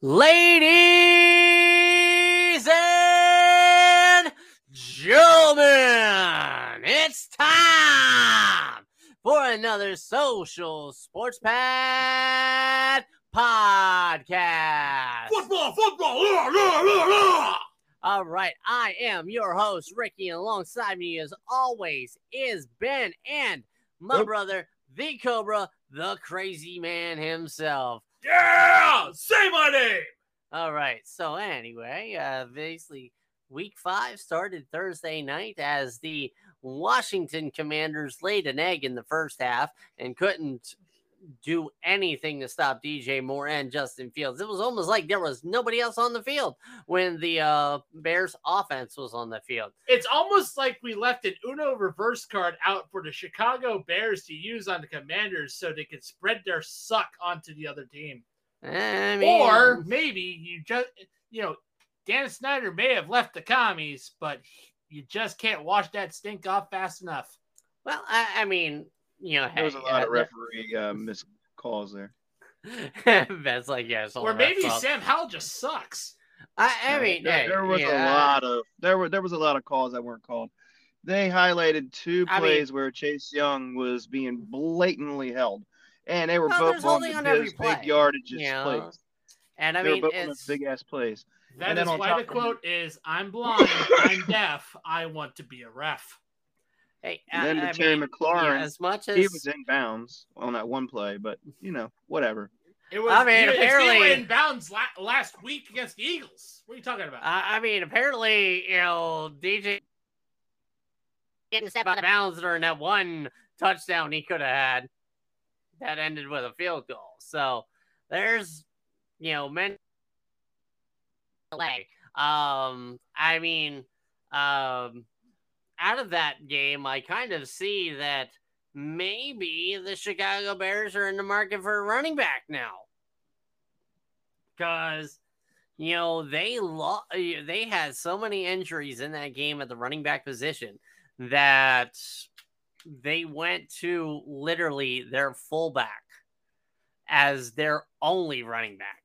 Ladies and gentlemen, it's time for another social sports pad podcast. Football, football. la, la, la, la. All right, I am your host, Ricky, and alongside me, as always, is Ben and my Yep. brother, the Cobra, the crazy man himself. Yeah, say my name. All right. So anyway, uh basically week five started Thursday night as the Washington Commanders laid an egg in the first half and couldn't do anything to stop DJ Moore and Justin Fields. It was almost like there was nobody else on the field when the uh Bears offense was on the field. It's almost like we left an Uno reverse card out for the Chicago Bears to use on the Commanders so they could spread their suck onto the other team. I mean, or maybe you just, you know, Dan Snyder may have left the commies, but you just can't wash that stink off fast enough. well, I, I mean, you know, There was a hey, lot of referee uh, missed calls there. That's like yeah, Or maybe refs' Sam Howell just sucks. I, I mean, there, hey, there was yeah, a lot of there were there was a lot of calls that weren't called. They highlighted two I mean- plays where Chase Young was being blatantly held, and they were Well, both on holding the every big, play, big yardage you know? plays. And I they mean, were both it's big ass plays. That And is then on why top the of quote is I'm blind, I'm deaf, I want to be a ref. Hey, And I- then I to Terry mean, McLaurin, yeah, as much as He was in bounds on that one play, but you know whatever. It was I mean, it's apparently- in bounds la- last week against the Eagles. What are you talking about? I, I mean, apparently, you know, DJ getting stepped out of bounds during that one touchdown he could have had that ended with a field goal. So there's, you know, men delay. Um, I mean, um, out of that game, I kind of see that maybe the Chicago Bears are in the market for a running back now. Because you know they lo- they had so many injuries in that game at the running back position that they went to literally their fullback as their only running back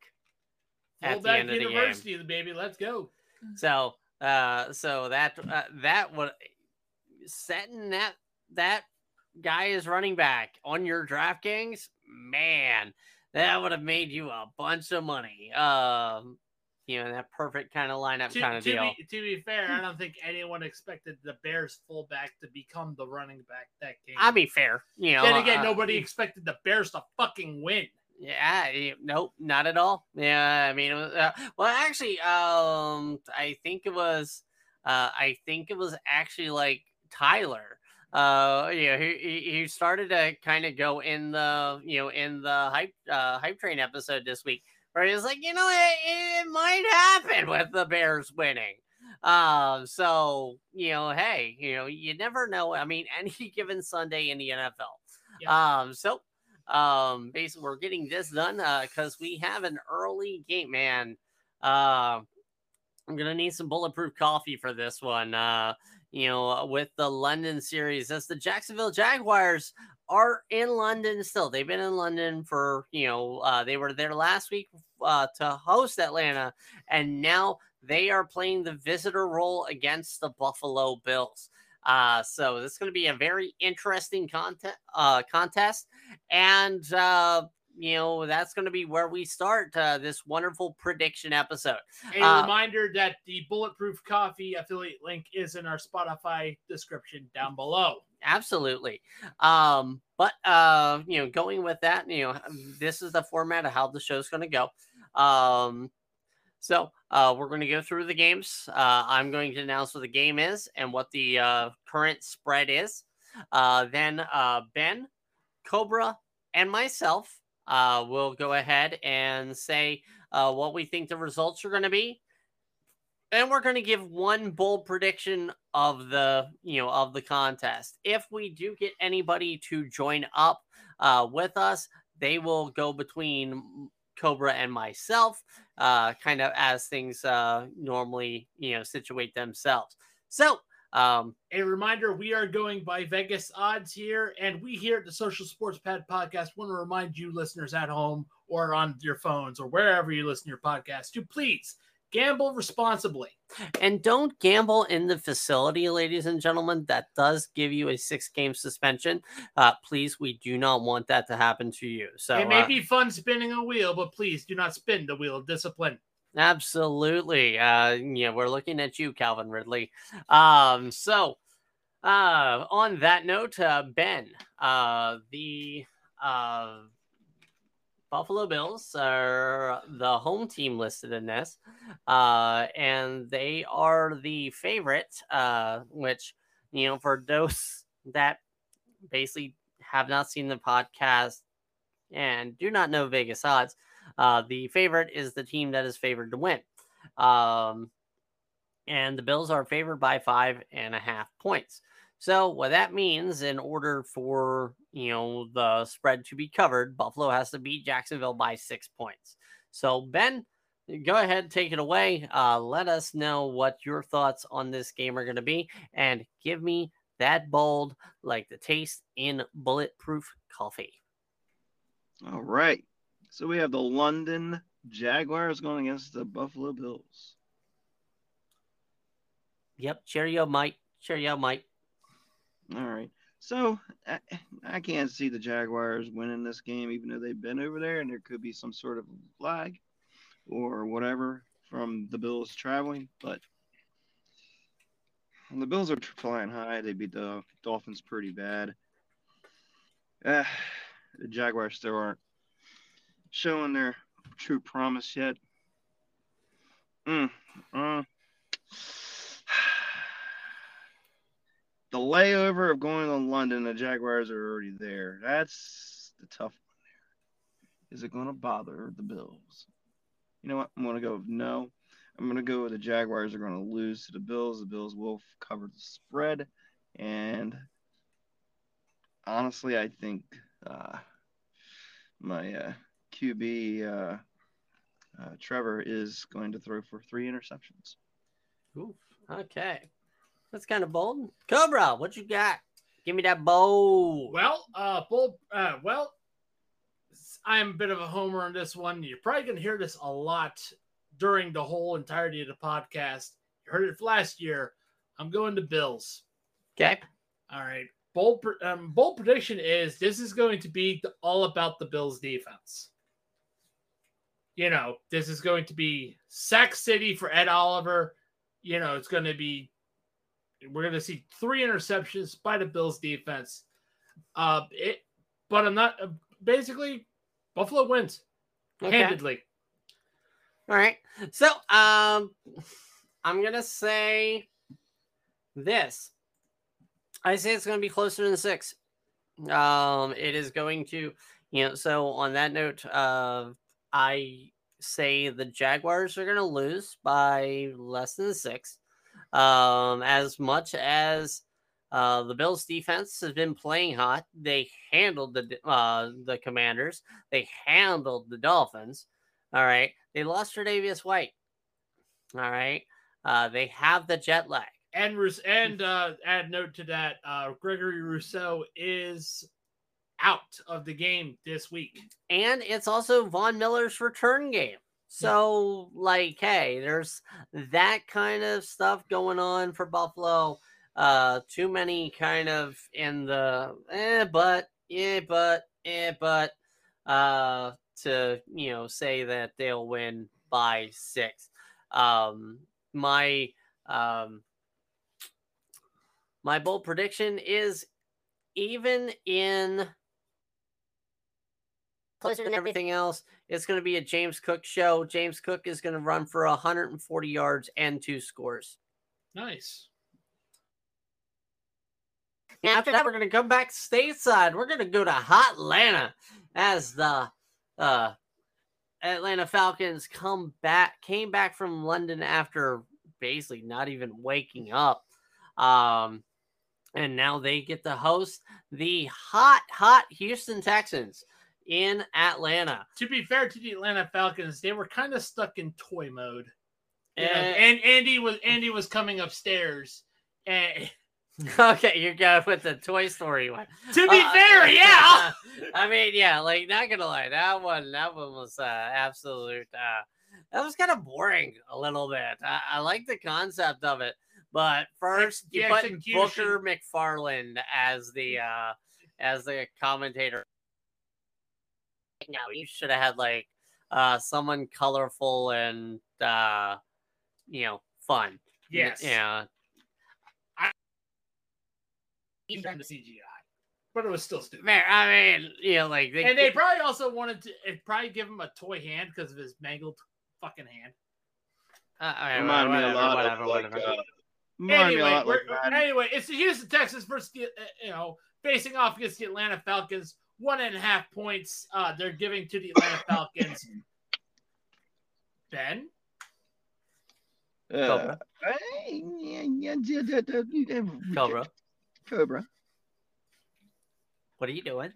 at the Fullback end of the game. University, the baby. Let's go. So, uh, so that uh, that would setting that that guy is running back on your DraftKings, man, that would have made you a bunch of money. Um, you know, that perfect kind of lineup To, kind of to deal. be, to be fair, I don't think anyone expected the Bears fullback to become the running back that game. I'll be fair, you know. then again, uh, nobody expected the Bears to fucking win. Yeah, nope, not at all. Yeah, I mean, it was, uh, well, actually, um, I think it was, uh, I think it was actually like Tyler. Uh, you know, he he- started to kind of go in the, you know, in the hype uh hype train episode this week, where he was like, you know, it, it might happen with the Bears winning. Um, so you know, hey, you know, you never know. I mean, any given Sunday in the NFL. Um, so um basically we're getting this done uh because we have an early game man uh i'm gonna need some bulletproof coffee for this one uh you know with the london series as the jacksonville jaguars are in london still. They've been in london for you know uh they were there last week uh to host atlanta and now they are playing the visitor role against the buffalo bills. Uh, so this is going to be a very interesting content, uh, contest, and uh, you know that's going to be where we start uh, this wonderful prediction episode. A Uh, reminder that the Bulletproof Coffee affiliate link is in our Spotify description down below. Absolutely. Um, but uh, you know, going with that, you know, this is the format of how the show's going to go. Um, so uh, we're going to go through the games. Uh, I'm going to announce what the game is and what the uh, current spread is. Uh, then uh, Ben, Cobra, and myself uh, we'll go ahead and say uh, what we think the results are going to be. And we're going to give one bold prediction of the you know of the contest. If we do get anybody to join up uh, with us, they will go between Cobra and myself, uh, kind of as things uh, normally you know situate themselves. So um, A reminder we are going by Vegas odds here, and we here at the Social Sports Pad Podcast want to remind you, listeners at home or on your phones or wherever you listen to your podcast to please gamble responsibly. And don't gamble in the facility, ladies and gentlemen. That does give you a six game suspension. Uh, please, we do not want that to happen to you. So it may uh, be fun spinning a wheel, but please do not spin the wheel of discipline. Absolutely. Uh, yeah, we're looking at you, Calvin Ridley. Um, so, uh, on that note, uh, Ben, uh, the uh, Buffalo Bills are the home team listed in this, uh, and they are the favorite, uh, which, you know, for those that basically have not seen the podcast and do not know Vegas odds, uh, the favorite is the team that is favored to win. Um, and the Bills are favored by five and a half points. So what that means, in order for you know the spread to be covered, Buffalo has to beat Jacksonville by six points. So Ben, go ahead, take it away. Uh, let us know what your thoughts on this game are going to be, and give me that bold like the taste in bulletproof coffee. All right. So we have the London Jaguars going against the Buffalo Bills. Yep, cheerio, Mike. Cheerio, Mike. All right. So I, I can't see the Jaguars winning this game, even though they've been over there, and there could be some sort of flag or whatever from the Bills traveling. But the Bills are flying high. They beat the Dolphins pretty bad. Uh, the Jaguars still aren't showing their true promise yet. Mm, uh, the layover of going to London, the Jaguars are already there. That's the tough one there. Is it going to bother the Bills? You know what? I'm going to go with no. I'm going to go with the Jaguars are going to lose to the Bills. The Bills will cover the spread. And honestly, I think uh, my uh, QB uh, uh, Trevor is going to throw for three interceptions. Ooh, okay. That's kind of bold. Cobra, what you got? Give me that bowl. Well, uh, bold, uh, well, I'm a bit of a homer on this one. You're probably going to hear this a lot during the whole entirety of the podcast. You heard it last year. I'm going to Bills. Okay. All right. Bold, um, bold prediction is this is going to be the, all about the Bills defense. You know, this is going to be Sack City for Ed Oliver. You know, it's going to be, we're going to see three interceptions by the Bills defense. Uh, it, but I'm not, uh, basically, Buffalo wins Okay. handedly. All right. So, um, I'm gonna say this. I say it's gonna be closer than six. Um, it is going to, you know. So on that note, uh, I say the Jaguars are gonna lose by less than six. Um, as much as uh, the Bills' defense has been playing hot, they handled the uh, the Commanders. They handled the Dolphins. All right. They lost Tre'Davious White. All right. Uh, they have the jet lag. And and uh, add note to that, uh, Gregory Rousseau is out of the game this week. And it's also Von Miller's return game. So, like, hey, there's that kind of stuff going on for Buffalo. Uh, too many kind of in the eh, but, eh, but, eh, but, uh, to you know say that they'll win by six. Um, my um, my bold prediction is even in closer than everything else, it's going to be a James Cook show. James Cook is going to run for 140 yards and two scores. Nice. Now, after that, we're going to come back stateside. We're going to go to Hot Atlanta as the uh, Atlanta Falcons come back, came back from London after basically not even waking up. Um, and now they get to host the hot, hot Houston Texans in Atlanta. To be fair to the Atlanta Falcons, they were kind of stuck in toy mode. You know, And- and Andy was Andy was coming upstairs, and okay, you're going with the Toy Story one. To be Uh, fair, yeah. I mean, yeah, like not gonna lie, that one, that one was uh, absolute. Uh, that was kind of boring a little bit. I, I like the concept of it, but first you put Booger McFarland as the uh, as the commentator. No, you should have had like uh, someone colorful and uh, you know fun. yes. Yeah. Even the CGI, but it was still stupid. Man, I mean, you know, like and they probably also wanted to probably give him a toy hand because of his mangled fucking hand. Uh, all right, Remind me a lot whatever, of like. Uh, remind me a Anyway, like anyway, it's the Houston Texans versus uh, you know facing off against the Atlanta Falcons. One and a half points. Uh, they're giving to the Atlanta Falcons. Ben, Uh, Cobra, Cobra. what are you doing?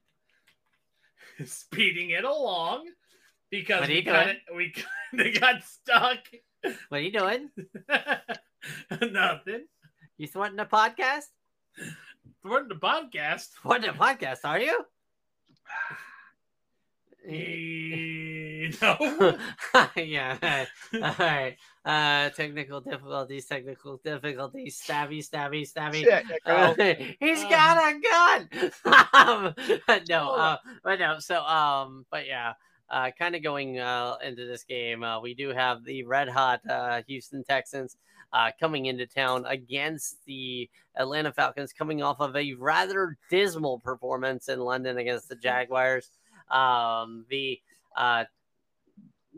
speeding it along because What are we you kind of we kind of got stuck. What are you doing? Nothing. You thwarting the podcast? We're the podcast. Thwarting the podcast, are you? Eh, no. yeah. All right. Uh, technical difficulties, technical difficulties, stabby, stabby, stabby. Yeah, yeah, Uh, he's Uh, got a gun. um, no, uh, but no. So, um, but yeah, uh, kind of going uh, into this game, uh, we do have the red hot uh, Houston Texans uh, coming into town against the Atlanta Falcons, coming off of a rather dismal performance in London against the Jaguars. Um, the uh,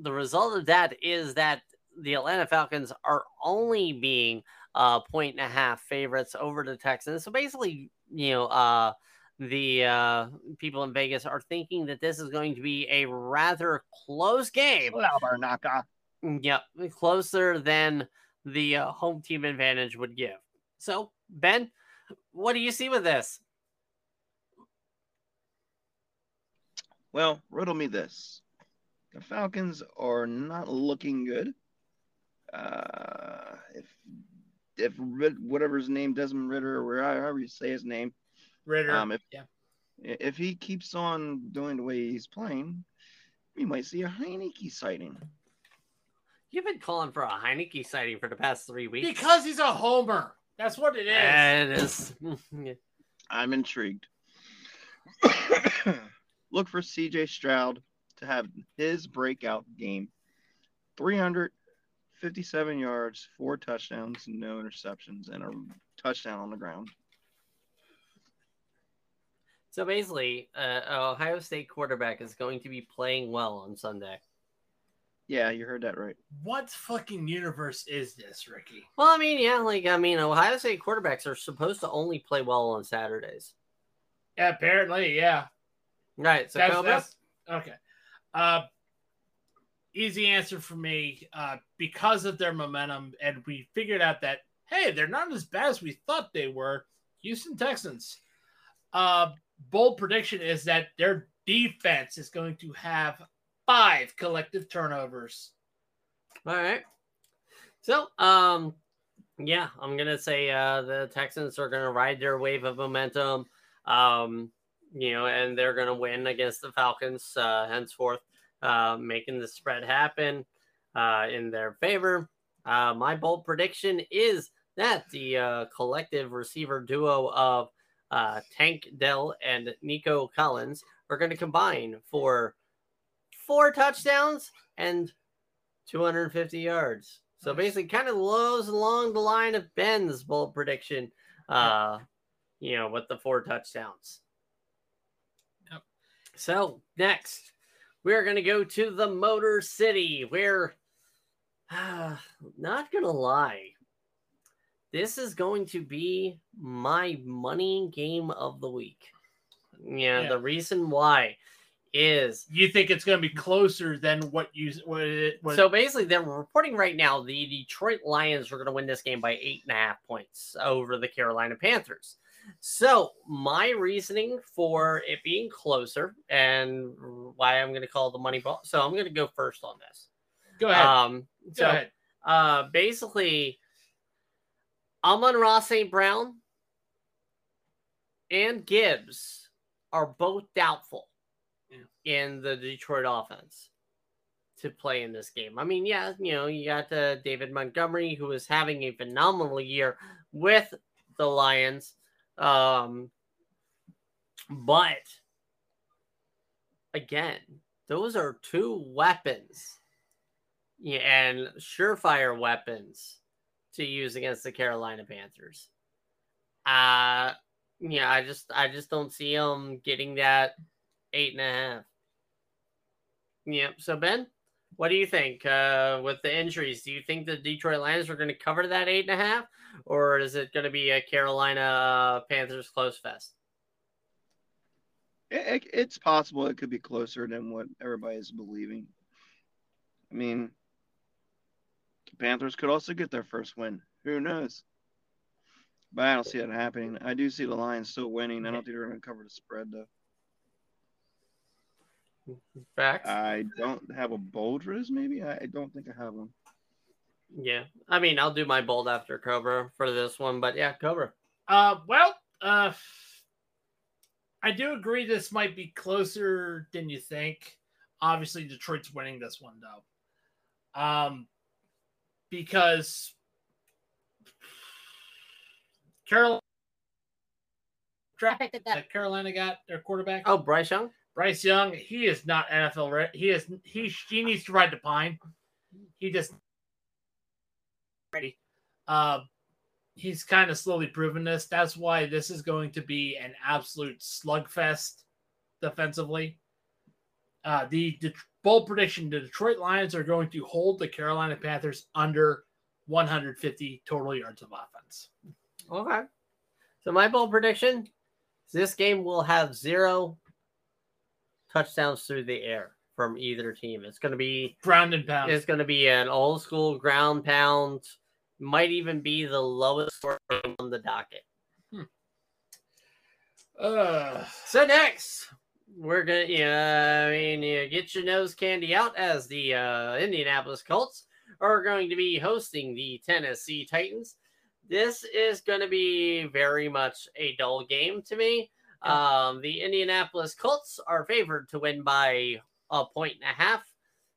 the result of that is that the Atlanta Falcons are only being uh point and a half favorites over the Texans. So basically, you know, uh the uh people in Vegas are thinking that this is going to be a rather close game. Flabernaka. Yep, closer than the uh, home team advantage would give. So, Ben, what do you see with this? Well, riddle me this. The Falcons are not looking good. Uh, if if Rid, whatever his name, Desmond Ridder, or where- however you say his name, Ridder. um, if yeah. if he keeps on doing the way he's playing, we might see a Heinicke sighting. You've been calling for a Heinicke sighting for the past three weeks. because he's a homer. That's what it is. It is. I'm intrigued. Look for CJ Stroud to have his breakout game. 357 yards, four touchdowns, no interceptions, and a touchdown on the ground. So basically, uh, Ohio State quarterback is going to be playing well on Sunday. Yeah, you heard that right. what fucking universe is this, Ricky? Well, I mean, yeah, like I mean, Ohio State quarterbacks are supposed to only play well on Saturdays, Yeah, apparently, yeah. right? So That's, that's okay. Uh, easy answer for me. Uh, because of their momentum, and we figured out that hey, they're not as bad as we thought they were. Houston Texans. Uh, bold prediction is that their defense is going to have five collective turnovers. all right. So, um, yeah, I'm gonna say uh, the Texans are gonna ride their wave of momentum, um, you know, and they're gonna win against the Falcons uh, henceforth, uh, making the spread happen uh, in their favor. Uh, my bold prediction is that the uh, collective receiver duo of uh, Tank Dell and Nico Collins are going to combine for four touchdowns and 250 yards. So basically, kind of lows along the line of Ben's bold prediction, uh, you know, with the four touchdowns. Yep. So next, we're going to go to the Motor City, where, not going to lie, this is going to be my money game of the week. Yeah, Yeah. the reason why is You think it's going to be closer than what you what it what, so basically they're reporting right now the Detroit Lions are going to win this game by eight and a half points over the Carolina Panthers. So my reasoning for it being closer and why I'm going to call the money ball. So I'm going to go first on this. go ahead. Um, go ahead. uh, basically, Amon Ross St. Brown and Gibbs are both doubtful. In the Detroit offense to play in this game. I mean, yeah, you know, you got uh, David Montgomery who is having a phenomenal year with the Lions. Um, but again, those are two weapons yeah, and surefire weapons to use against the Carolina Panthers. Uh yeah, I just I just don't see them getting that eight and a half. Yeah. So Ben, what do you think uh, with the injuries? Do you think the Detroit Lions are going to cover that eight and a half, or is it going to be a Carolina uh, Panthers close fest? It, it, it's possible it could be closer than what everybody is believing. I mean, the Panthers could also get their first win. Who knows? But I don't see it happening. I do see the Lions still winning. I don't think they're going to cover the spread, though. Facts. I don't have a bold riz, maybe? I, I don't think I have one. yeah. I mean, I'll do my bold after Cobra for this one, but yeah, Cobra. Uh, well, uh, I do agree this might be closer than you think. Obviously, Detroit's winning this one though, um, because Carolina draft that Carolina got their quarterback. Oh, Bryce Young. Bryce Young, he is not NFL ready. He is he he needs to ride the pine. He just ready. Uh, he's kind of slowly proven this. That's why this is going to be an absolute slugfest defensively. Uh, the, the bold prediction: the Detroit Lions are going to hold the Carolina Panthers under 150 total yards of offense. Okay. So my bold prediction: this game will have zero touchdowns through the air from either team. It's going to be Ground and pound. it's going to be an old school ground pound. Might even be the lowest score on the docket. Uh, So next, we're gonna, yeah, I mean, you get your nose candy out as the uh, Indianapolis Colts are going to be hosting the Tennessee Titans. This is going to be very much a dull game to me. Um, the Indianapolis Colts are favored to win by a point and a half.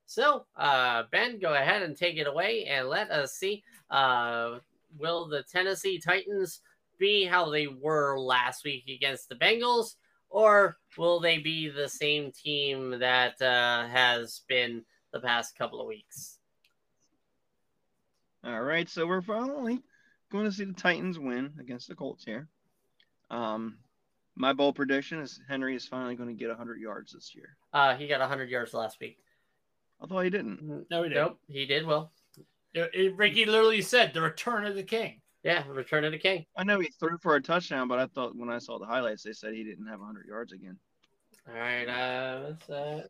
So, uh, Ben, go ahead and take it away and let us see. Uh, will the Tennessee Titans be how they were last week against the Bengals, or will they be the same team that uh, has been the past couple of weeks? All right, so we're finally going to see the Titans win against the Colts here. Um, my bold prediction is Henry is finally going to get 100 yards this year. Uh, he got 100 yards last week. Although he didn't. no, he didn't. Nope, he did well. It- it- Ricky literally said the return of the king. Yeah, return of the king. I know he threw for a touchdown, but I thought when I saw the highlights, they said he didn't have 100 yards again. All right, uh, let's, uh,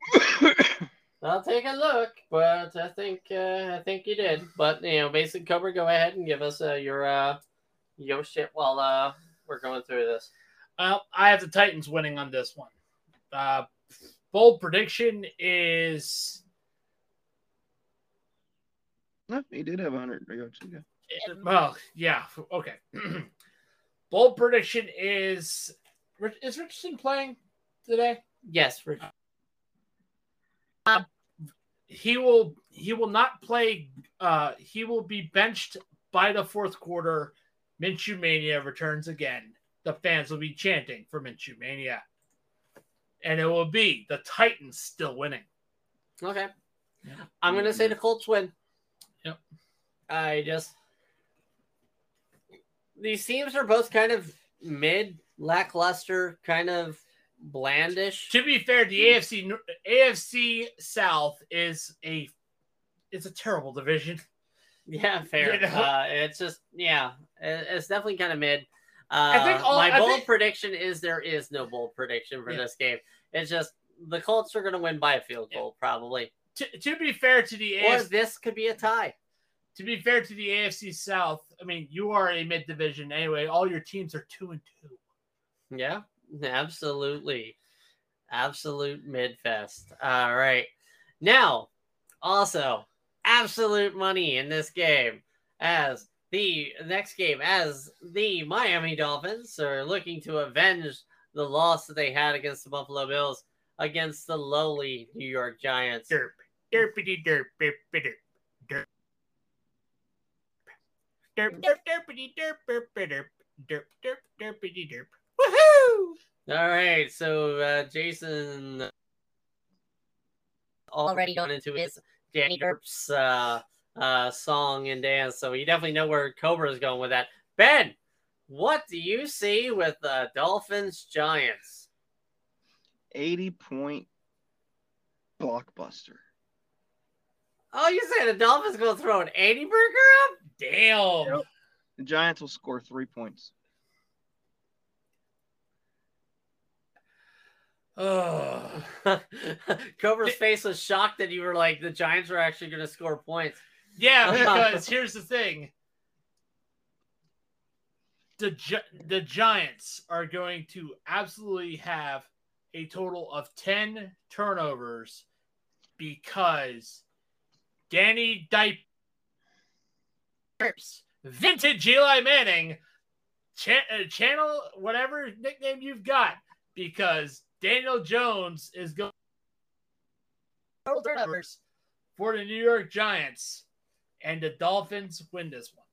I'll take a look, but I think uh, I think you did. But you know, basic cover. Go ahead and give us uh, your uh, your shit while uh, we're going through this. Well, I have the Titans winning on this one. Uh, bold prediction is no, he did have 100 yards. Yeah. well, yeah, okay. bold prediction is is Richardson playing today? Yes, Rich- He will he will not play. Uh, he will be benched by the fourth quarter. Minshew Mania returns again. The fans will be chanting for Minshew Mania, and it will be the Titans still winning. Okay. Yeah. I'm gonna say the Colts win. Yep. I just these teams are both kind of mid, lackluster, kind of blandish. To be fair, the AFC AFC South is a it's a terrible division. Yeah, fair. You know? Uh, it's just yeah, it's definitely kind of mid. Uh, I think all- my I bold think- prediction is there is no bold prediction for Yeah. this game. It's just the Colts are going to win by a field Yeah. goal probably, To, to be fair to the or AFC, this could be a tie. to be fair to the AFC South, I mean you are a mid division anyway. All your teams are two and two. Yeah, absolutely. Absolute midfest. All right. Now, also, absolute money in this game as the next game as the Miami Dolphins are looking to avenge the loss that they had against the Buffalo Bills against the lowly New York Giants. Derp. Derpity derp. Derpity derp. Derp. Derp. Derp. Derpity derp. Derp. Derp. Derp. Derp. Derpity derp. Woohoo! All right, so uh, Jason already gone into his Danny Derp's uh, uh, song and dance, so you definitely know where Cobra is going with that. Ben, what do you see with the Dolphins Giants? 80 point blockbuster. Oh, you say the Dolphins going to throw an 80 burger up? Damn. Yep. The Giants will score three points. Oh. Cobra's face was shocked that you were like, the Giants were actually going to score points. Yeah, because here's the thing. The Gi- the Giants are going to absolutely have a total of 10 turnovers because Danny Diapers, vintage Eli Manning, cha- uh, channel whatever nickname you've got, because Daniel Jones is going turnovers. for the New York Giants, and the Dolphins win this one.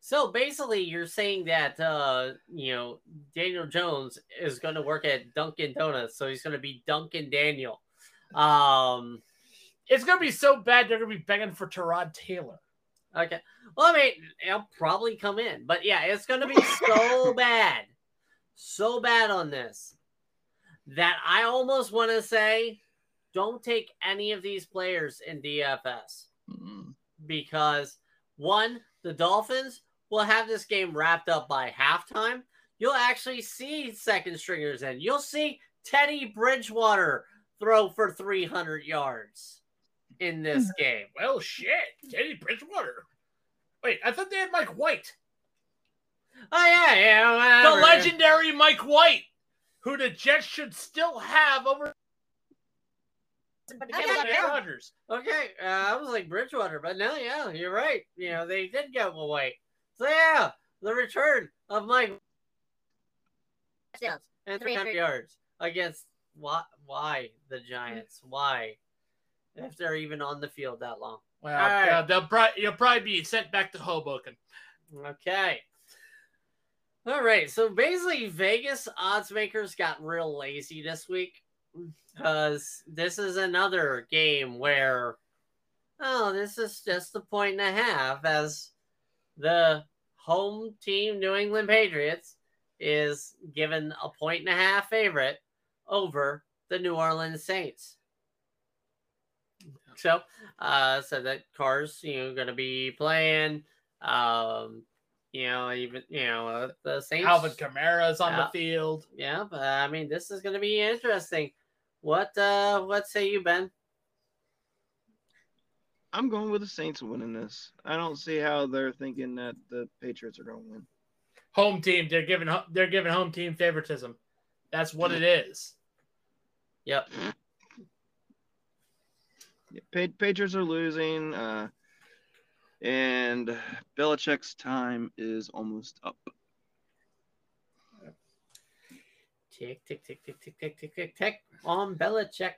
So basically, you're saying that uh, you know Daniel Jones is going to work at Dunkin' Donuts, so he's going to be Dunkin' Daniel. Um, It's going to be so bad they're going to be begging for Tyrod Taylor. okay. Well, I mean, he'll probably come in, but yeah, it's going to be so bad, so bad on this that I almost want to say, don't take any of these players in DFS Mm. Because one, the Dolphins will have this game wrapped up by halftime. You'll actually see second stringers in. You'll see Teddy Bridgewater throw for 300 yards in this hmm. game. Well, shit. Teddy Bridgewater. Wait, I thought they had Mike White. Oh yeah, yeah. The legendary Mike White, who the Jets should still have over yeah. Rodgers. Okay, uh, I was like Bridgewater, but no, yeah, you're right. You know they did go away. So yeah, the return of Mike touchdowns and 300 yards against why? Why the Giants? Why? If they're even on the field that long. Well, All right. yeah, they'll probably, you'll probably be sent back to Hoboken. Okay. All right. So basically, Vegas odds makers got real lazy this week because this is another game where, oh, this is just a point and a half as the home team, New England Patriots, is given a point and a half favorite over the New Orleans Saints. So, uh, so that cars, you know, going to be playing. Um, you know, even you know uh, the Saints. Alvin Kamara's on Yeah. the field. Yeah, but I mean, this is going to be interesting. What uh, what say you, Ben? I'm going with the Saints winning this. I don't see how they're thinking that the Patriots are going to win. Home team. They're giving they're giving home team favoritism. That's what it is. Yep. Yeah, Pa- Patriots are losing, uh, and Belichick's time is almost up. Tick tick tick tick tick tick tick tick tick on Belichick.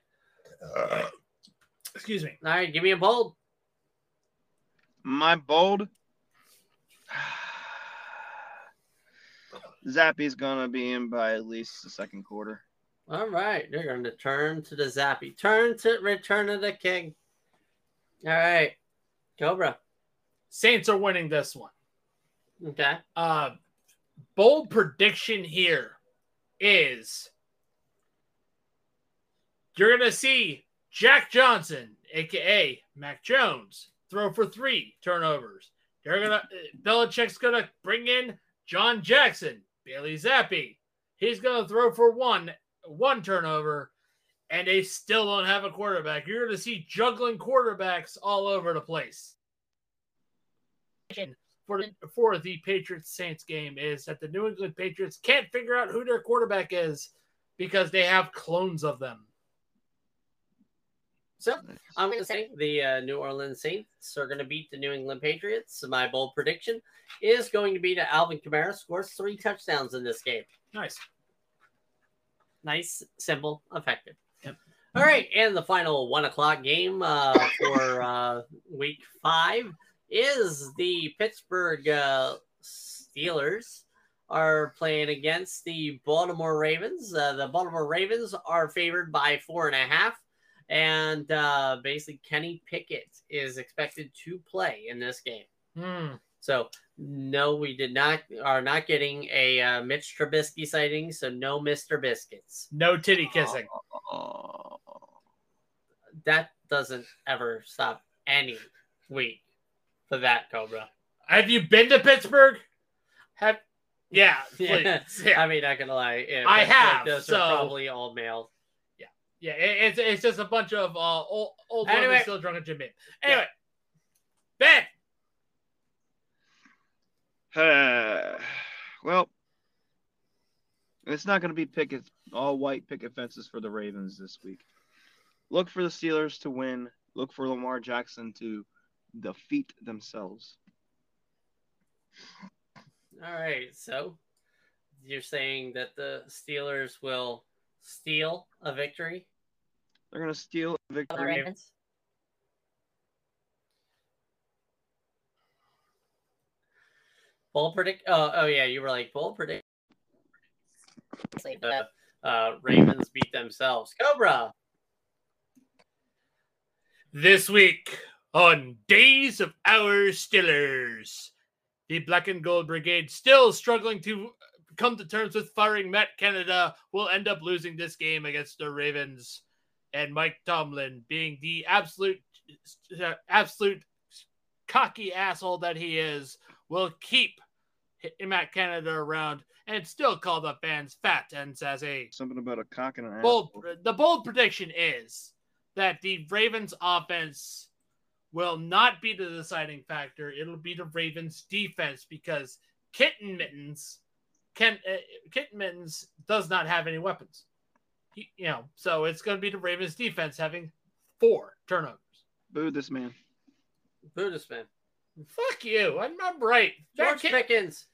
Excuse me. All right, give me a bold. My bold. Zappe's gonna be in by at least the second quarter. All right, they're going to turn to the Zappe. Turn to Return of the King. All right, Cobra. Saints are winning this one. Okay. Uh, bold prediction here is you're going to see Jack Johnson, aka Mac Jones, throw for three turnovers. They're to, Belichick's to bring in John Jackson, Bailey Zappe. He's to throw for one, one turnover, and they still don't have a quarterback. You're to see juggling quarterbacks all over the place for the, for the Patriots Saints game is that the New England Patriots can't figure out who their quarterback is because they have clones of them. So I'm going to say the uh, New Orleans Saints are going to beat the New England Patriots. My bold prediction is going to be that Alvin Kamara scores three touchdowns in this game. Nice. Nice, simple, effective. Yep. All right, and the final one o'clock game uh, for uh, week five is the Pittsburgh uh, Steelers are playing against the Baltimore Ravens. Uh, the Baltimore Ravens are favored by four and a half, and uh, basically Kenny Pickett is expected to play in this game. Hmm. So no, we did not are not getting a uh, Mitch Trubisky sighting. So no Mister Biscuits. No titty kissing. Oh, That doesn't ever stop any week for that Cobra. Have you been to Pittsburgh? Have yeah, please. Yeah. Yeah. I mean, not gonna lie, yeah, I have, Those so- are probably all male. Yeah, it, it's it's just a bunch of uh, old old Anyway. women still drunk at Jim Beam. Anyway, Ben, well, it's not going to be picket all white picket fences for the Ravens this week. Look for the Steelers to win. Look for Lamar Jackson to defeat themselves. All right, so you're saying that the Steelers will steal a victory They're going to steal a from the victory. Ravens? Bold predict. Oh, oh yeah, you were like bold predict. The uh, Ravens beat themselves. Cobra. this week on Days of Our Stillers. the Black and Gold Brigade still struggling to uh, come to terms with firing Matt Canada will end up losing this game against the Ravens, and Mike Tomlin, being the absolute uh, absolute cocky asshole that he is, will keep Matt Canada around and still call the fans fat and sassy. Something about a cock and an Bold, asshole. the bold prediction is that the Ravens offense will not be the deciding factor. It'll be the Ravens defense because Kitten Mittens can uh, Kitten Mittens does not have any weapons. He, you know, so it's going to be the Ravens defense having four turnovers. Boo this man. Boo this man. Fuck you. I'm, I'm right. Matt, George Ca- Pickens.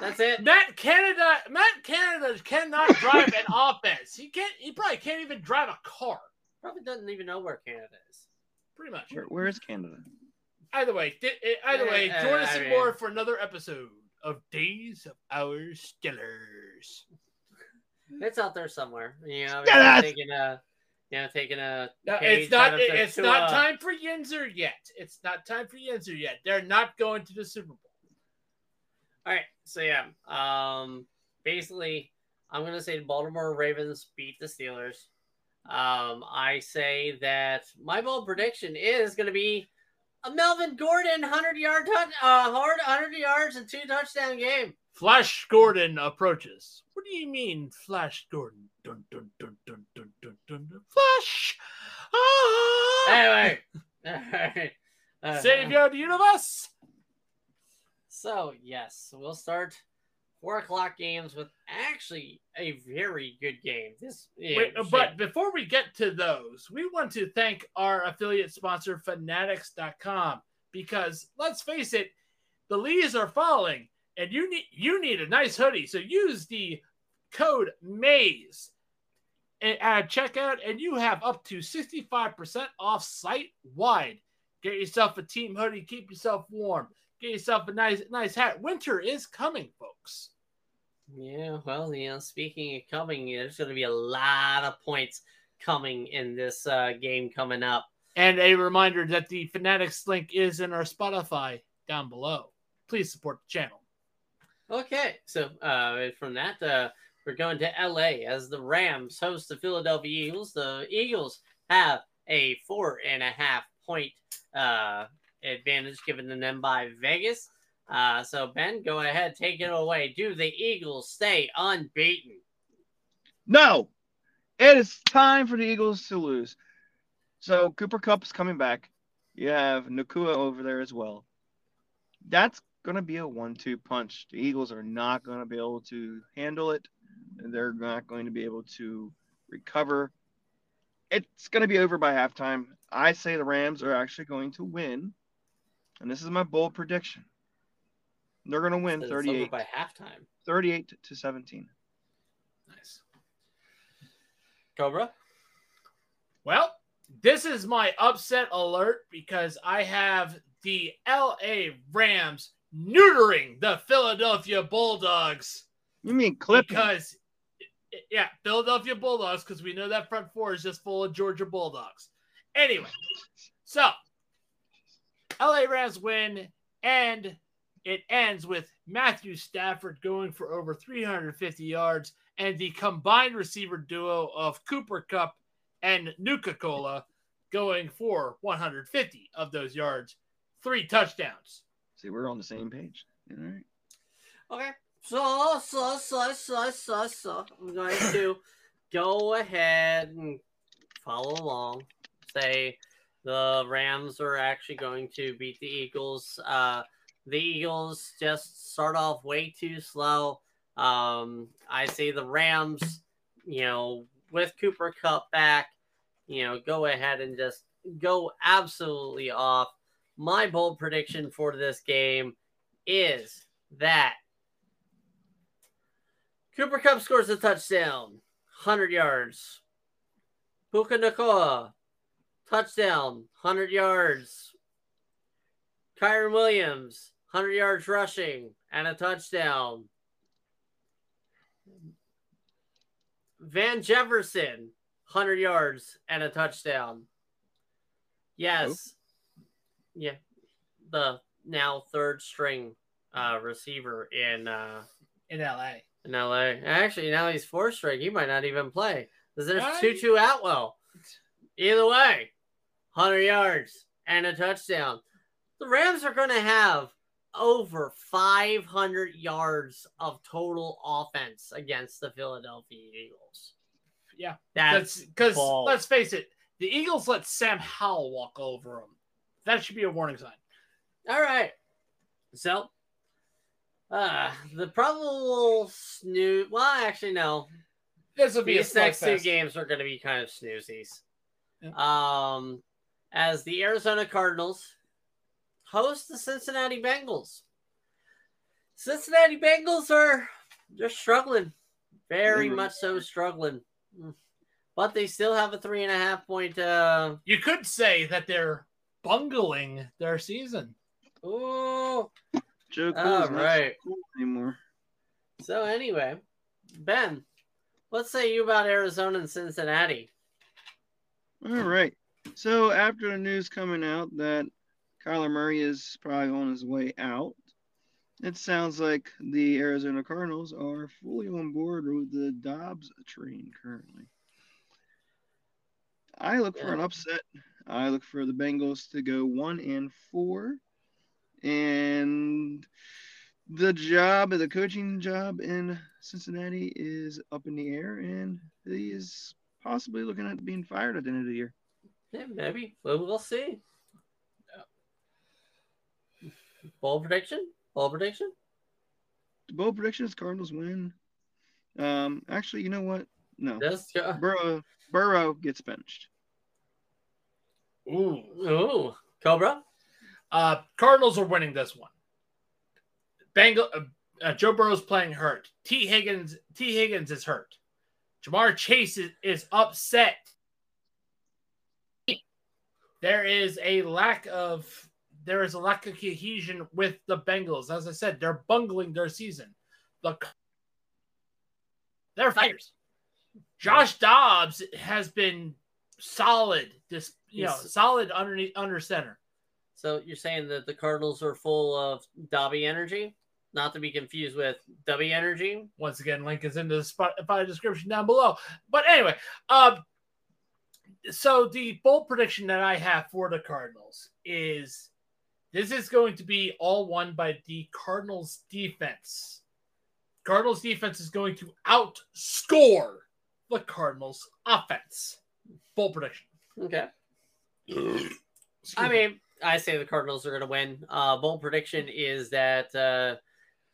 That's it. Matt Canada. Matt Canada cannot drive an offense. He can't. He probably can't even drive a car. Probably doesn't even know where Canada is. Pretty much. Where, where is Canada? Either way, di- eh, either way, Uh, join us I some mean- more for another episode of Days of Our Steelers. It's out there somewhere. You know, Yes! taking a, you know, taking a. No, page it's not. out of the- It's to, not uh, time for Yinzer yet. It's not time for Yinzer yet. They're not going to the Super Bowl. All right, so yeah, um, basically, I'm gonna say the Baltimore Ravens beat the Steelers. Um, I say that my bold prediction is gonna be a Melvin Gordon hundred yard touch, uh, hard hundred yards and two touchdown game. Flash Gordon approaches. What do you mean, Flash Gordon? Dun dun dun dun dun dun dun. dun. Flash. Ah! Anyway, all right. Uh, Savior of the universe. So yes, we'll start four o'clock games with actually a very good game. This, yeah, Wait, but before we get to those, we want to thank our affiliate sponsor, Fanatics.com, because let's face it, the leaves are falling, and you need you need a nice hoodie. So use the code MAZE at checkout, and you have up to 65% off site wide. Get yourself a team hoodie, keep yourself warm. Get yourself a nice nice hat. Winter is coming, folks. Yeah, well, you know, speaking of coming, there's going to be a lot of points coming in this uh, game coming up. And a reminder that the Fanatics link is in our Spotify down below. Please support the channel. Okay, so uh, from that, uh, we're going to LA as the Rams host the Philadelphia Eagles. The Eagles have a four and a half point uh, advantage given to them by Vegas. Uh, so, Ben, go ahead, take it away. Do the Eagles stay unbeaten? No, it is time for the Eagles to lose. So Cooper Kupp's coming back. You have Nacua over there as well. That's going to be a one-two punch. The Eagles are not going to be able to handle it. They're not going to be able to recover. it's going to be over by halftime. I say the Rams are actually going to win, and this is my bold prediction. They're going to win 38, by halftime. 38 to 17. Nice. Cobra. Well, this is my upset alert because I have the LA Rams neutering the Philadelphia Bulldogs You mean clipping? because yeah, Philadelphia Bulldogs because we know that front four is just full of Georgia Bulldogs. Anyway, so LA Rams win and it ends with Matthew Stafford going for over 350 yards and the combined receiver duo of Cooper Kupp and Nuka Cola going for 150 of those yards, three touchdowns. See, we're on the same page. All right. Okay. So, so, so, so, so, so, I'm going to go ahead and follow along. Say the Rams are actually going to beat the Eagles. Uh, the Eagles just start off way too slow. Um, I see the Rams, you know, with Cooper Kupp back, you know, go ahead and just go absolutely off. My bold prediction for this game is that Cooper Kupp scores a touchdown, 100 yards. Puka Nacua, touchdown, 100 yards. Kyren Williams, 100 yards rushing and a touchdown. Van Jefferson, 100 yards and a touchdown. Yes. Yeah. The now third string uh, receiver in uh, in LA. in LA. Actually, now he's fourth string. He might not even play. There's Right. Tutu Atwell. Either way, 100 yards and a touchdown. The Rams are going to have over 500 yards of total offense against the Philadelphia Eagles. Yeah, That's because let's face it, the Eagles let Sam Howell walk over them. That should be a warning sign. all right. So, uh, the probable snooze. Well, actually, no. This will be These a next two games are going to be kind of snoozies. Yeah. Um, as the Arizona Cardinals host the Cincinnati Bengals. Cincinnati Bengals are they're struggling, very They much so struggling, but they still have a three and a half point. Uh, You could say that they're bungling their season. Oh, Joe Cool's all not right. so cool anymore. So anyway, Ben, what say you about Arizona and Cincinnati? All right. So after the news coming out that Kyler Murray is probably on his way out, it sounds like the Arizona Cardinals are fully on board with the Dobbs train currently. I look for an upset. I look for the Bengals to go one and four, and the job, the coaching job in Cincinnati is up in the air, and he is possibly looking at being fired at the end of the year. Yeah, maybe. Well, we'll see. Bold prediction? Bold prediction? The bold predictions: Cardinals win. Um, actually, you know what? No, yes, yeah. Burrow. Burrow gets benched. Ooh. Ooh. Cobra? Uh, Cardinals are winning this one. Bengal, uh, uh, Joe Burrow's playing hurt. Tee Higgins, Tee Higgins is hurt. Ja'Marr Chase is, is upset. There is a lack of there is a lack of cohesion with the Bengals. As I said, they're bungling their season. The they're fighters. Josh Dobbs has been solid. This you know He's- solid underneath under center. So you're saying that the Cardinals are full of Dobby energy? Not to be confused with W energy? Once again, link is in the Spotify description down below. But anyway, um, so the bold prediction that I have for the Cardinals is this is going to be all won by the Cardinals defense. Cardinals defense is going to outscore the Cardinals offense. Bold prediction. Okay. I mean, I say the Cardinals are going to win. Uh, bold prediction is that uh,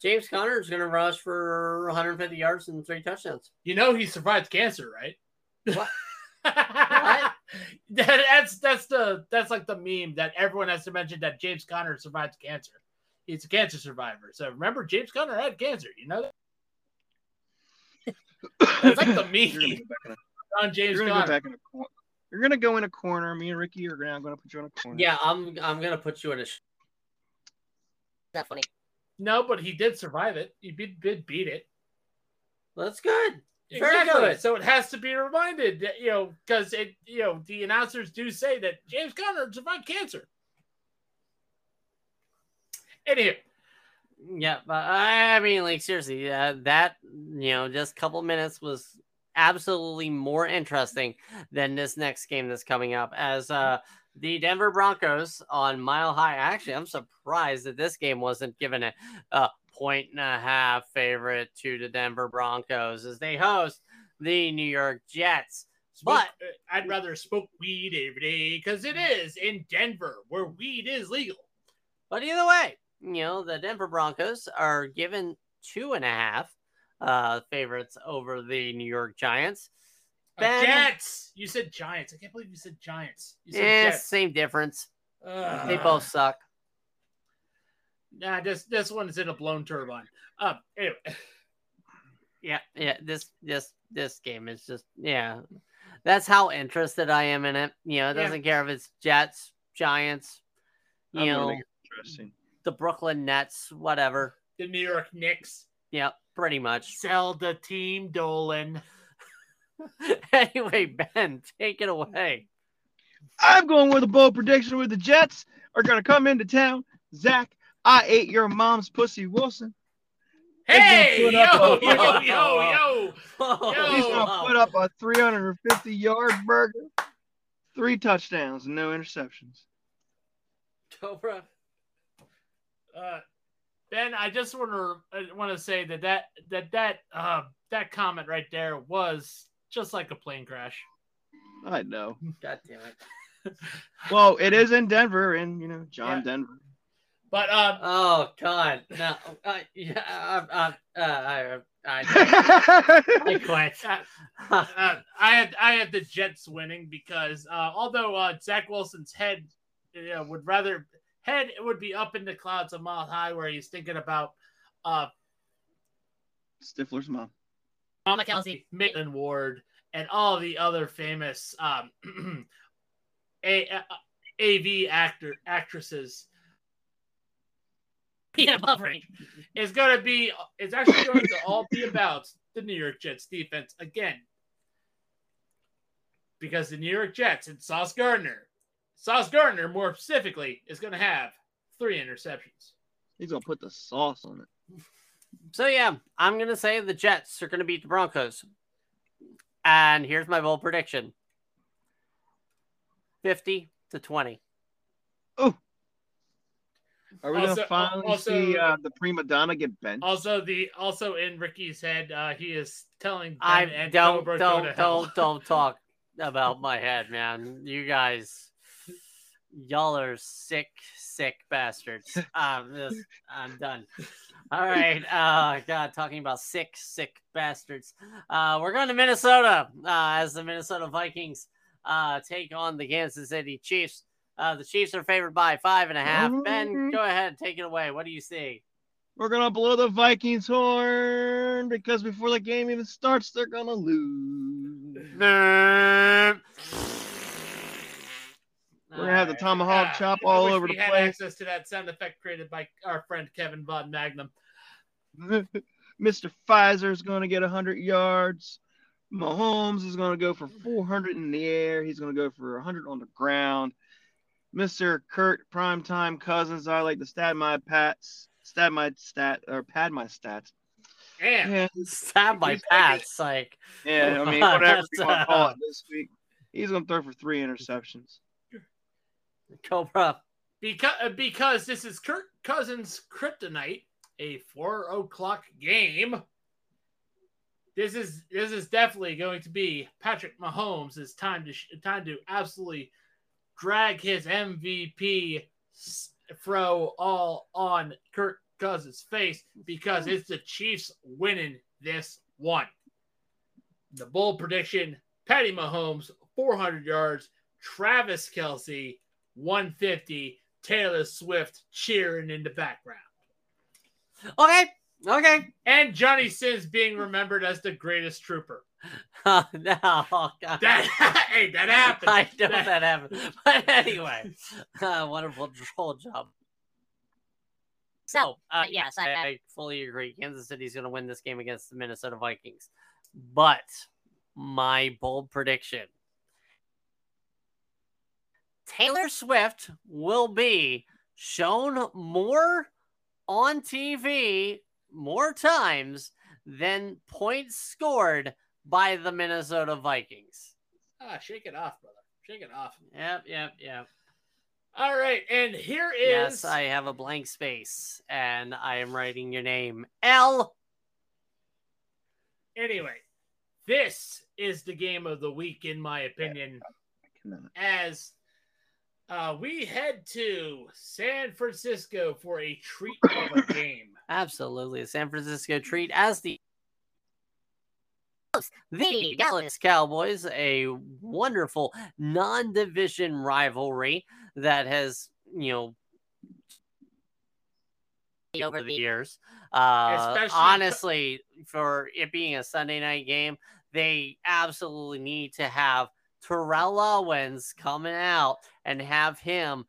James Conner is going to rush for 150 yards and three touchdowns. you know he survived cancer, right? That- that's that's the that's like the meme that everyone has to mention that James Conner survived cancer. He's a cancer survivor. So remember, James Conner had cancer. You know, that? it's like the meme go back in a, on James you're gonna go Conner. in a corner. You're gonna go in a corner. Me and Ricky are gonna, gonna put you in a corner. Yeah, I'm I'm gonna put you in a. Sh- That funny. No, but he did survive it. He did, did beat it. That's good. Very Exactly. good. So it has to be reminded that, you know, because it, you know, the announcers do say that James Conner survived cancer. Anywho, Yeah, but I mean, like seriously, uh, that you know, just a couple minutes was absolutely more interesting than this next game that's coming up. As uh, the Denver Broncos on Mile High, actually, I'm surprised that this game wasn't given a, a point and a half favorite to the Denver Broncos as they host the New York Jets. smoke, But uh, I'd rather smoke weed every day because it is in Denver where weed is legal. But either way, you know, the Denver Broncos are given two and a half uh favorites over the New York Giants. Ben- Jets. You said Giants. I can't believe you said Giants. You said Eh, same difference. They both suck. Nah, this this one is in a blown turbine. Um. Anyway, Yeah, yeah. This this this game is just yeah. That's how interested I am in it. You know, it doesn't care if it's Jets, Giants, you I'm know, make interesting. the Brooklyn Nets, whatever. the New York Knicks Yeah, pretty much. sell the team, Dolan. anyway, Ben, take it away. I'm going with a bold prediction with the Jets are going to come into town. Zach, I ate your mom's pussy, Wilson. Hey, yo, a- yo, yo, yo. He's going to put up a 350 yard burger, three touchdowns, and no interceptions. Cobra. Uh, Ben, I just want to want to say that that that that uh that comment right there was just like a plane crash. I know. God damn it. Well, it is in Denver, and, you know, John Yeah. Denver. But um, Oh God, no. Uh, yeah, uh, uh, uh, I, I, I quit. uh, uh, I had I had the Jets winning because uh, although uh, Zach Wilson's head you know, would rather head it would be up in the clouds a mile high where he's thinking about uh Stifler's mom. Mama Kelce. Maitland Ward and all the other famous um, a, a, AV actor actresses Peanut buffering. is going to be it's actually going to all be about the New York Jets defense again because the New York Jets and Sauce Gardner, Sauce Gardner more specifically is going to have three interceptions. He's going to put the sauce on it. So yeah, I'm gonna say the Jets are gonna beat the Broncos. And here's my bold prediction: fifty to twenty. Are we gonna finally also- see uh, the prima donna get benched? Also, the also in Ricky's head, uh, he is telling Ben I and don't Cobra don't to hell. don't don't talk about my head, man. You guys, y'all are sick, sick bastards. Um, this, I'm done. All right. Uh, God, talking about sick, sick bastards. Uh, we're going to Minnesota uh, as the Minnesota Vikings uh, take on the Kansas City Chiefs. Uh, the Chiefs are favored by five and a half. Ben, go ahead, and take it away. What do you see? We're gonna blow the Vikings horn because before the game even starts, they're gonna lose. We're We're gonna have the tomahawk Ah, chop I all wish over we the had place. access to that sound effect created by our friend Kevin Von Magnum. Mr. Pfizer is gonna get 100 yards. Mahomes is gonna go for 400 in the air. He's gonna go for 100 on the ground. Mr. Kirk Primetime Cousins, I like to stat my pats, stat my stat or pad my stats. And Yeah, Stab my He's like pats. Like, yeah. I mean, whatever you want to call uh, it this week. He's gonna throw for three interceptions. Cobra. because because this is Kirk Cousins Kryptonite, a four o'clock game. This is this is definitely going to be Patrick Mahomes' time to time to absolutely drag his MVP throw all on Kirk Cousins' face because it's the Chiefs winning this one. The bold prediction: Patty Mahomes 400 yards. Travis Kelce, 150. Taylor Swift cheering in the background. Okay. Okay. And Johnny Sins being remembered as the greatest trooper. no, oh, God. That hey, that happened. I know That- that happened. But anyway, uh, wonderful troll job. So, uh, yes, I, I fully agree. Kansas City's going to win this game against the Minnesota Vikings. But my bold prediction Taylor Swift will be shown more on TV more times than points scored by the Minnesota Vikings. Ah, shake it off, brother. Shake it off. Yep, yep, yep. All right, and here is Yes, I have a blank space and I am writing your name. L. anyway. This is the game of the week, in my opinion, as uh, we head to San Francisco for a treat of a game. Absolutely. A San Francisco treat as the the Dallas Cowboys, a wonderful non-division rivalry that has, you know, over the years. Uh, Especially- honestly, for it being a Sunday night game, they absolutely need to have Terrell Owens coming out and have him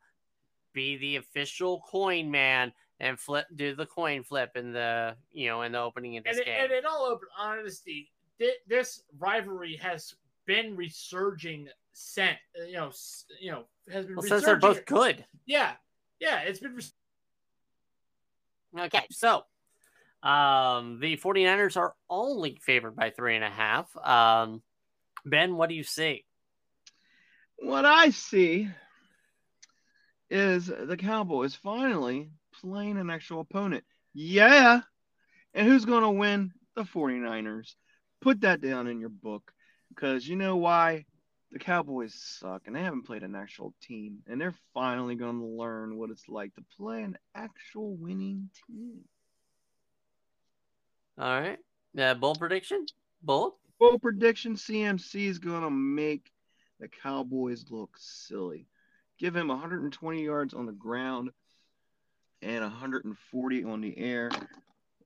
be the official coin man and flip do the coin flip in the you know in the opening of this And, game. and in all open honesty, thi- this rivalry has been resurging. Sent, you know, you know, has been well, since they're both good. Yeah, yeah, it's been. Res- Okay, so um the 49ers are only favored by three and a half. Um Ben, what do you see? What I see is the Cowboys finally playing an actual opponent. Yeah. And who's going to win? The 49ers. Put that down in your book because you know why? The Cowboys suck and they haven't played an actual team. And they're finally going to learn what it's like to play an actual winning team. All right. Yeah, bold prediction? Bold? Full prediction CMC is going to make the Cowboys look silly. Give him 120 yards on the ground and 140 on the air,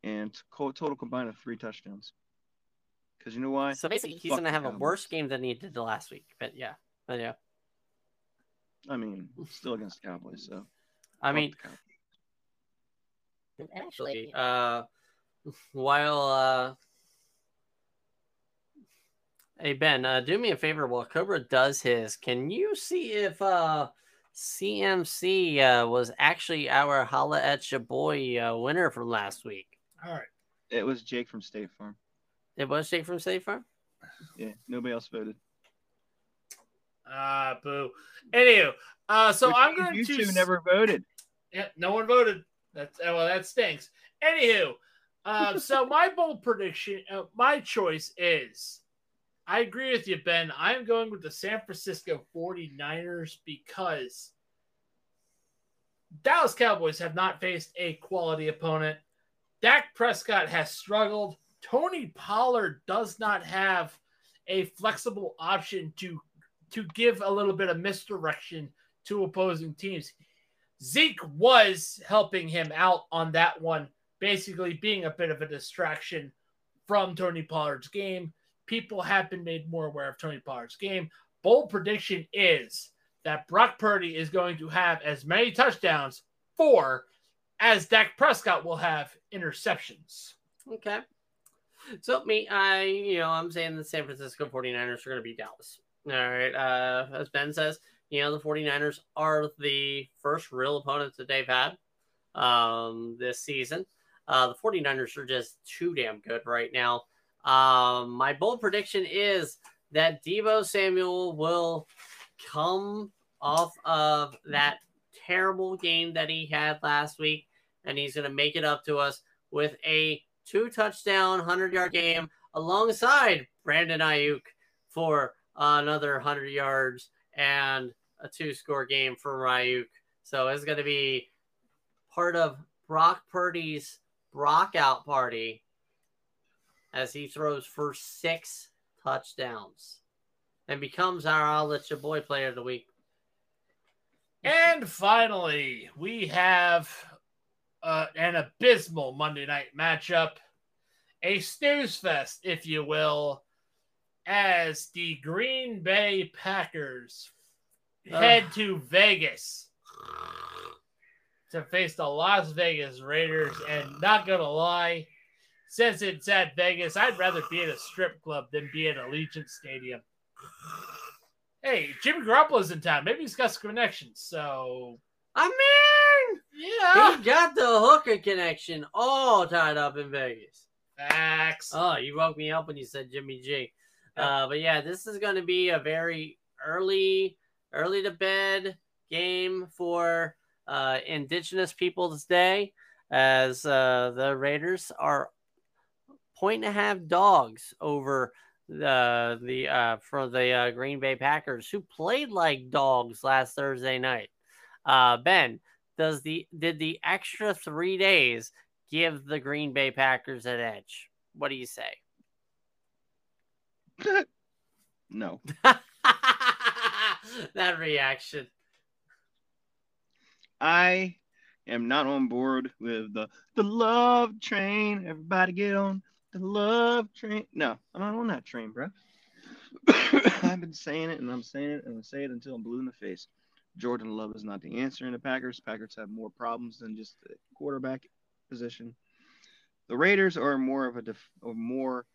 and total combined of three touchdowns. Because you know why? So basically he's Fuck gonna have the a worse game than he did the last week. But yeah. But yeah. I mean, still against the Cowboys, so. I fuck mean the Cowboys. And actually, actually, uh while uh Hey Ben, uh, do me a favor while Cobra does his. Can you see if uh CMC uh, was actually our holla at your boy uh, winner from last week? all right. It was Jake from State Farm. It was Jake from State Farm. Yeah, nobody else voted. Ah, boo. Anywho, uh, so Which I'm means going you to two never voted. Yeah, no one voted. That's uh, well, that stinks. Anywho, uh, so my bold prediction, uh, my choice is, I agree with you, Ben. I'm going with the San Francisco 49ers because Dallas Cowboys have not faced a quality opponent. Dak Prescott has struggled. Tony Pollard does not have a flexible option to to give a little bit of misdirection to opposing teams. Zeke was helping him out on that one, basically being a bit of a distraction from Tony Pollard's game. People have been made more aware of Tony Pollard's game. Bold prediction is that Brock Purdy is going to have as many touchdowns, four, as Dak Prescott will have interceptions. Okay. So me, I you know, I'm saying the San Francisco 49ers are gonna beat Dallas. All right. Uh as Ben says, you know, the 49ers are the first real opponents that they've had um this season. Uh the 49ers are just too damn good right now. Um my bold prediction is that Deebo Samuel will come off of that terrible game that he had last week and he's going to make it up to us with a two touchdown, 100 yard game alongside Brandon Aiyuk for another 100 yards and a two score game for Aiyuk. So it's going to be part of Brock Purdy's Brock out party as he throws for six touchdowns. and becomes our I'll let your boy player of the week. And finally, we have uh, an abysmal Monday night matchup, a snooze fest, if you will, as the Green Bay Packers head to Vegas to face the Las Vegas Raiders. And not gonna lie, since it's at Vegas, I'd rather be at a strip club than be at Allegiant Stadium. Hey, Jimmy Garoppolo's in town. Maybe he's got some connections. So I mean, yeah, he got the hooker connection all tied up in Vegas. facts. Oh, you woke me up when you said Jimmy G. Uh, but yeah, this is going to be a very early, early to bed game for uh, Indigenous Peoples Day, as uh, the Raiders are point and a half dogs over the the uh, for the uh, Green Bay Packers, who played like dogs last Thursday night. Uh, ben, does the did the extra three days give the Green Bay Packers an edge? What do you say? no. that reaction. I am not on board with the the love train. Everybody get on the love train. No, I'm not on that train, bro. I've been saying it and I'm saying it and I'm saying it until I'm blue in the face. Jordan Love is not the answer in the Packers. Packers have more problems than just the quarterback position. The Raiders are more of a def- or more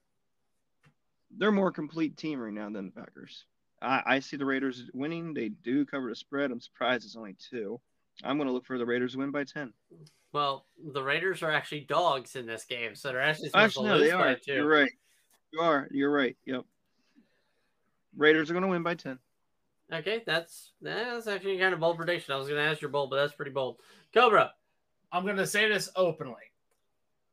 they're more complete team right now than the Packers. I, I see the Raiders winning. They do cover the spread. I'm surprised it's only two. I'm going to look for the Raiders win by 10. Well, the Raiders are actually dogs in this game, so they're actually supposed Actually, to no, lose they by two. You're right. You are. You're right. Yep. Raiders are going to win by 10. Okay, that's that's actually kind of bold prediction. I was going to ask your bold, but that's pretty bold. Cobra, I'm gonna say this openly.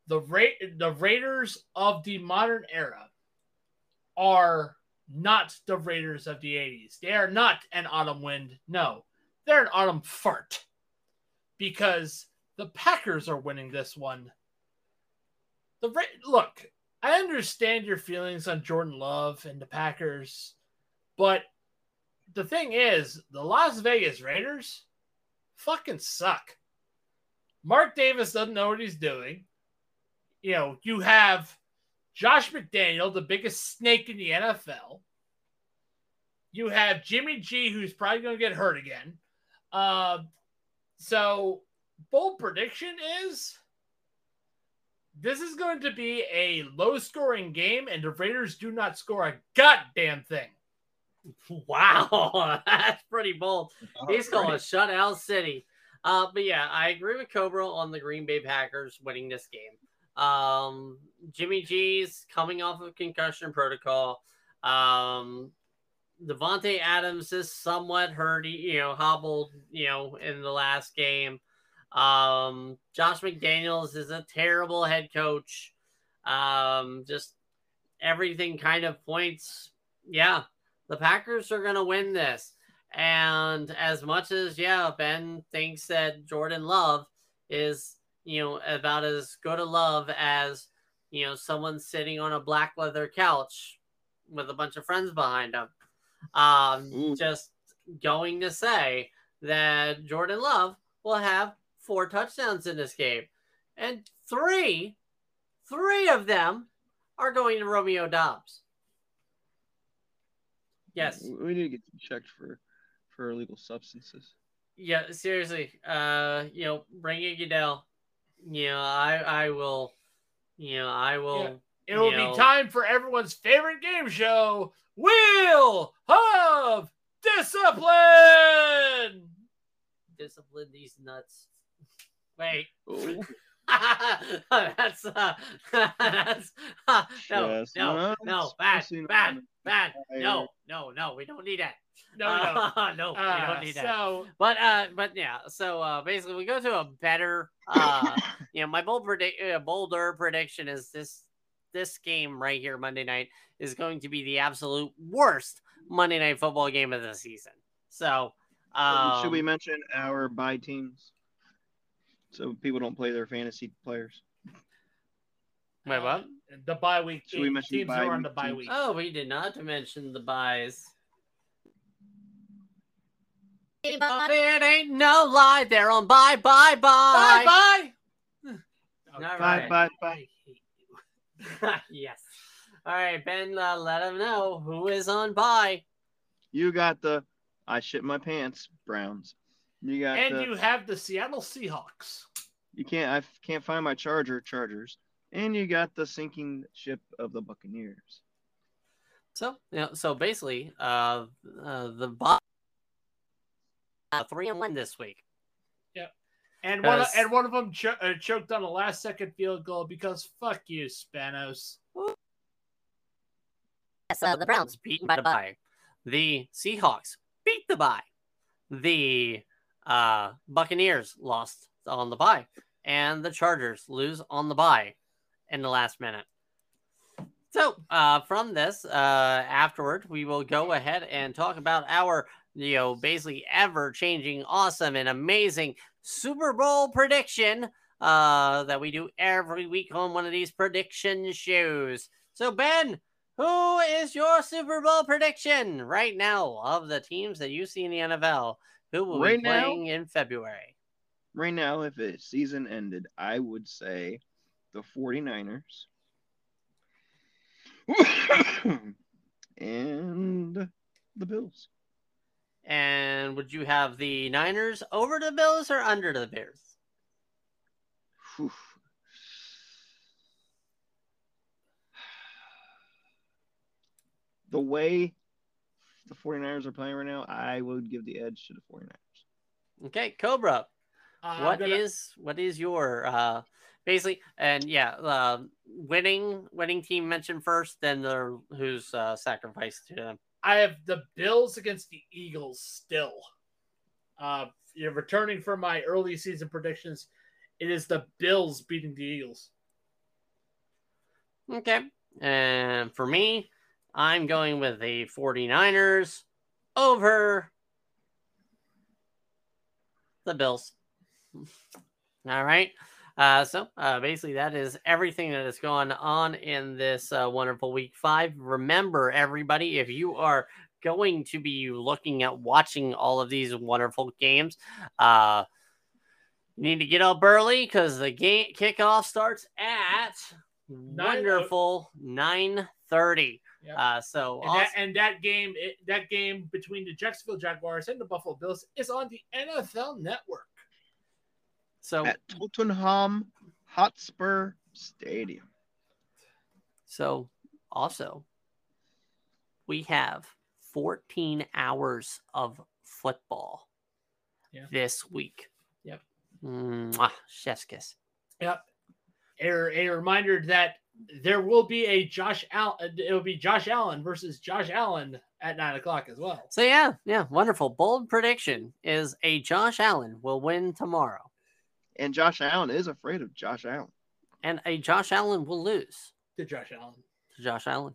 The Ra- the Raiders of the modern era are not the Raiders of the 80s. They are not an autumn wind. No, they're an autumn fart. Because the Packers are winning this one. The Ra- look, I understand your feelings on Jordan Love and the Packers, but the thing is, the Las Vegas Raiders fucking suck. Mark Davis doesn't know what he's doing. You know, you have Josh McDaniel, the biggest snake in the NFL. You have Jimmy G, who's probably going to get hurt again. Uh, so, bold prediction is this is going to be a low scoring game, and the Raiders do not score a goddamn thing. Wow, that's pretty bold. He's All calling right. shutout city. Uh, but yeah, I agree with Cobra on the Green Bay Packers winning this game. Um, Jimmy G's coming off of concussion protocol. Um, Davante Adams is somewhat hurt, you know, hobbled, you know, in the last game. Um, Josh McDaniels is a terrible head coach. Um, just everything kind of points, yeah, the Packers are going to win this. And as much as, yeah, Ben thinks that Jordan Love is, you know, about as good a love as, you know, someone sitting on a black leather couch with a bunch of friends behind him. Um, Ooh. just going to say that Jordan Love will have four touchdowns in this game. And three, three of them are going to Romeo Doubs. Yes. We need to get checked for for illegal substances. Yeah, seriously. Uh, you know, bring it Goodell. You know, I I will you know, I will It will you know, be time for everyone's favorite game show, Wheel of Discipline. discipline these nuts. Wait. That's uh, that's uh, no, no, no, bad, bad, bad. No, no, no, we don't need that. No, no. Uh, no, we Uh, don't need that. so But uh, but yeah. So uh, basically, we go to a better. Uh, you know, my bold predict, uh, bolder prediction is this this game right here, Monday night, is going to be the absolute worst Monday night football game of the season. So, um, Should we mention our buy teams so people don't play their fantasy players? Wait, what? uh, the bye week Should we team- mention teams bye are on the bye week. Oh, we did not mention the buys. It ain't no lie. They're on bye, bye, bye. Bye bye. All Bye, right. bye, bye. I hate you. yes. All right, Ben, uh, let them know who is on bye. You got the I shit my pants Browns. You got And the you have the Seattle Seahawks. You can't I can't find my Charger Chargers. And you got the sinking ship of the Buccaneers. So, you know, so basically, uh, uh the bye uh, three and one this week. Yep. And one, of, and one of them cho- uh, choked on a last second field goal because fuck you, Spanos. Yes, uh, the Browns Browns beaten by the bye. The Seahawks beat the bye. The uh, Buccaneers lost on the bye, and the Chargers lose on the bye in the last minute. So, uh, from this, uh, afterward, we will go ahead and talk about our, you know, basically ever changing, awesome, and amazing Super Bowl prediction uh, that we do every week on one of these prediction shows. So, Ben, who is your Super Bowl prediction right now of the teams that you see in the NFL? Who will Right be now? playing in February? Right now, if a season ended, I would say the 49ers. and the Bills. And would you have the Niners over the Bills or under the Bears? Whew. The way the 49ers are playing right now, I would give the edge to the 49ers. Okay, Cobra. Uh, What gonna- is what is your uh basically and yeah, uh, winning winning team mentioned first, then the who's uh sacrificed to them. I have the Bills against the Eagles still. Uh, you know, returning from my early season predictions, it is the Bills beating the Eagles. Okay. And for me, I'm going with the 49ers over the Bills. All right. Uh, so uh, basically, that is everything that is going on in this uh, wonderful week five. Remember, everybody, if you are going to be looking at watching all of these wonderful games, uh, you need to get up early because the game kickoff starts at Nine- wonderful nine thirty. Yep. Uh, so And, that, and that game, it, that game between the Jacksonville Jaguars and the Buffalo Bills is on the NFL Network. So At Tottenham Hotspur Stadium. So, also, we have 14 hours of football Yeah. this week. Yep. Mwah, chef's kiss. Yep. A, a reminder that there will be a Josh Allen. Uh, it will be Josh Allen versus Josh Allen at nine o'clock as well. So, yeah, yeah, wonderful. Bold prediction is a Josh Allen will win tomorrow, And Josh Allen is afraid of Josh Allen. and a Josh Allen will lose. To Josh Allen. to Josh Allen.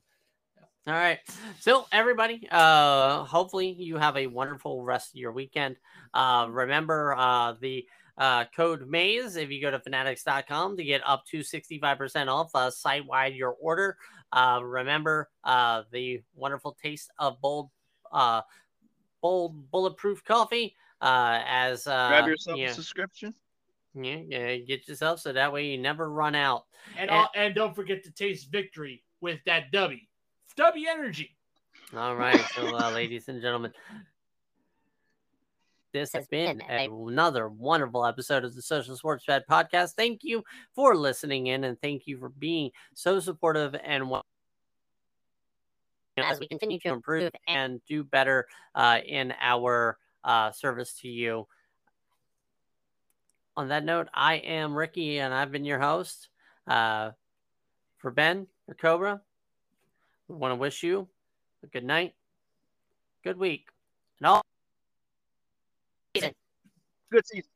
All right. So everybody, uh hopefully you have a wonderful rest of your weekend. Uh remember uh the uh code maze if you go to fanatics.com to get up to 65% off uh site wide your order. Uh remember uh the wonderful taste of bold uh bold bulletproof coffee uh as uh Grab yourself yeah, a subscription. Yeah, yeah, get yourself so that way you never run out. And, And- all, and don't forget to taste victory with that W. W Energy. All right, so uh, ladies and gentlemen, this has been another wonderful episode of the Social Sports Pad Podcast. Thank you for listening in, and thank you for being so supportive and wa- as we continue to improve and do better uh, in our uh, service to you. On that note, I am Ricky, and I've been your host. Uh, for Ben, for Cobra, we want to wish you a good night, good week, and all. Good season.